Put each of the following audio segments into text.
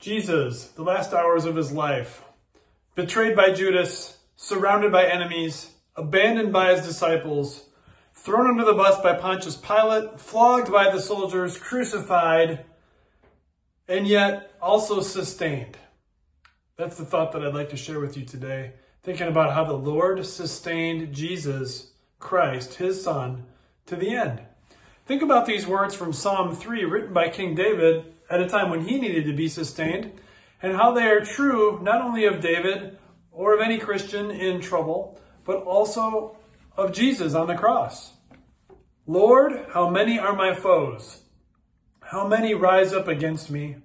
Jesus, the last hours of his life, betrayed by Judas, surrounded by enemies, abandoned by his disciples, thrown under the bus by Pontius Pilate, flogged by the soldiers, crucified, and yet also sustained. That's the thought that I'd like to share with you today, thinking about how the Lord sustained Jesus Christ, his son, to the end. Think about these words from Psalm 3, written by King David at a time when he needed to be sustained, and how they are true not only of David or of any Christian in trouble, but also of Jesus on the cross. Lord, how many are my foes? How many rise up against me?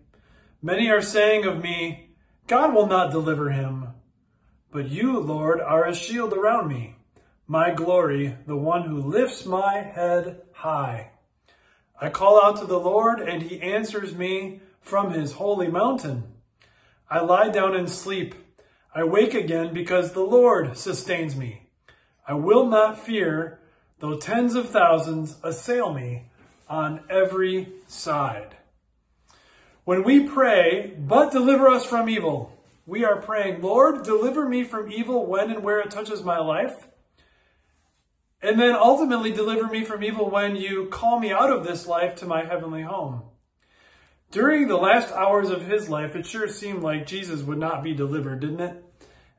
Many are saying of me, God will not deliver him. But you, Lord, are a shield around me, my glory, the one who lifts my head high. I call out to the Lord, and he answers me from his holy mountain. I lie down and sleep. I wake again because the Lord sustains me. I will not fear, though tens of thousands assail me on every side. When we pray, but deliver us from evil, we are praying, Lord, deliver me from evil when and where it touches my life. And then ultimately deliver me from evil when you call me out of this life to my heavenly home. During the last hours of his life, it sure seemed like Jesus would not be delivered, didn't it?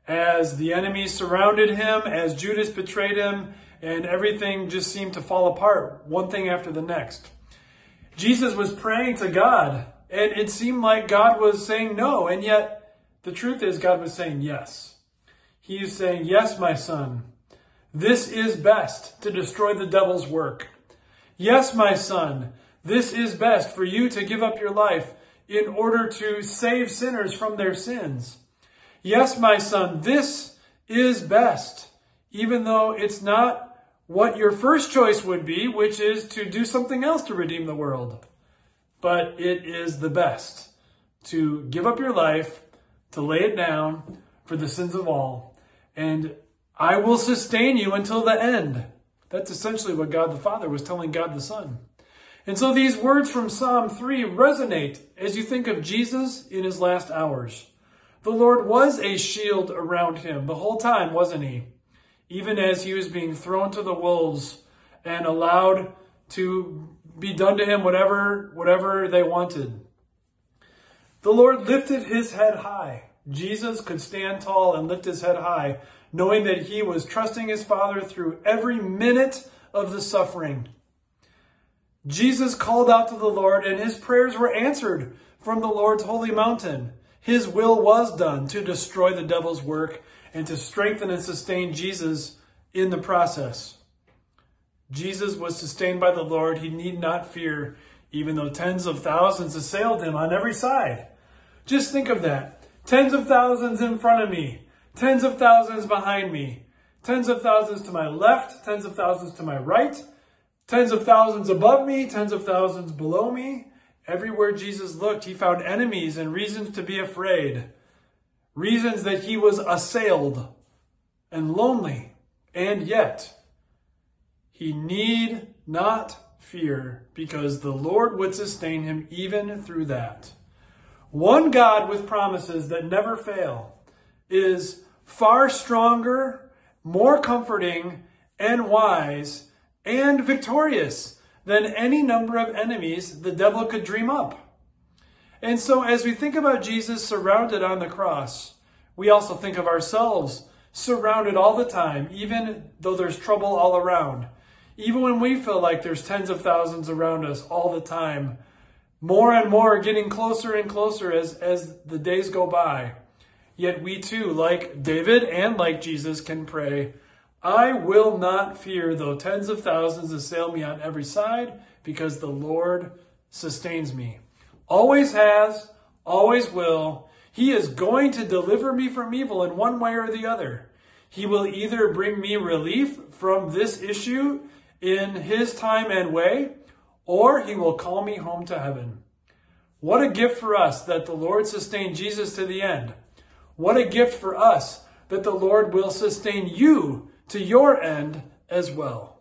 As the enemies surrounded him, as Judas betrayed him, and everything just seemed to fall apart, one thing after the next. Jesus was praying to God, and it seemed like God was saying no, and yet the truth is God was saying yes. He is saying, Yes, my son, this is best to destroy the devil's work. Yes, my son, this is best for you to give up your life in order to save sinners from their sins. Yes, my son, this is best, even though it's not what your first choice would be, which is to do something else to redeem the world. But it is the best to give up your life, to lay it down for the sins of all, and I will sustain you until the end. That's essentially what God the Father was telling God the Son. And so these words from Psalm 3 resonate as you think of Jesus in his last hours. The Lord was a shield around him the whole time, wasn't he? Even as he was being thrown to the wolves and allowed to be done to him whatever, whatever they wanted. The Lord lifted his head high. Jesus could stand tall and lift his head high knowing that he was trusting his Father through every minute of the suffering. Jesus called out to the Lord, and his prayers were answered from the Lord's holy mountain. His will was done to destroy the devil's work and to strengthen and sustain Jesus in the process. Jesus was sustained by the Lord. He need not fear, even though tens of thousands assailed him on every side. Just think of that. Tens of thousands in front of me, tens of thousands behind me, tens of thousands to my left, tens of thousands to my right, tens of thousands above me, tens of thousands below me. Everywhere Jesus looked, he found enemies and reasons to be afraid, reasons that he was assailed and lonely. And yet, he need not fear because the Lord would sustain him even through that. One God with promises that never fail is far stronger, more comforting, and wise, and victorious than any number of enemies the devil could dream up. And so, as we think about Jesus surrounded on the cross, we also think of ourselves surrounded all the time, even though there's trouble all around. Even when we feel like there's tens of thousands around us all the time, more and more getting closer and closer as, as the days go by. Yet we too, like David and like Jesus, can pray, I will not fear though tens of thousands assail me on every side, because the Lord sustains me. Always has, always will. He is going to deliver me from evil in one way or the other. He will either bring me relief from this issue in his time and way, or he will call me home to heaven. What a gift for us that the Lord sustained Jesus to the end. What a gift for us that the Lord will sustain you to your end as well.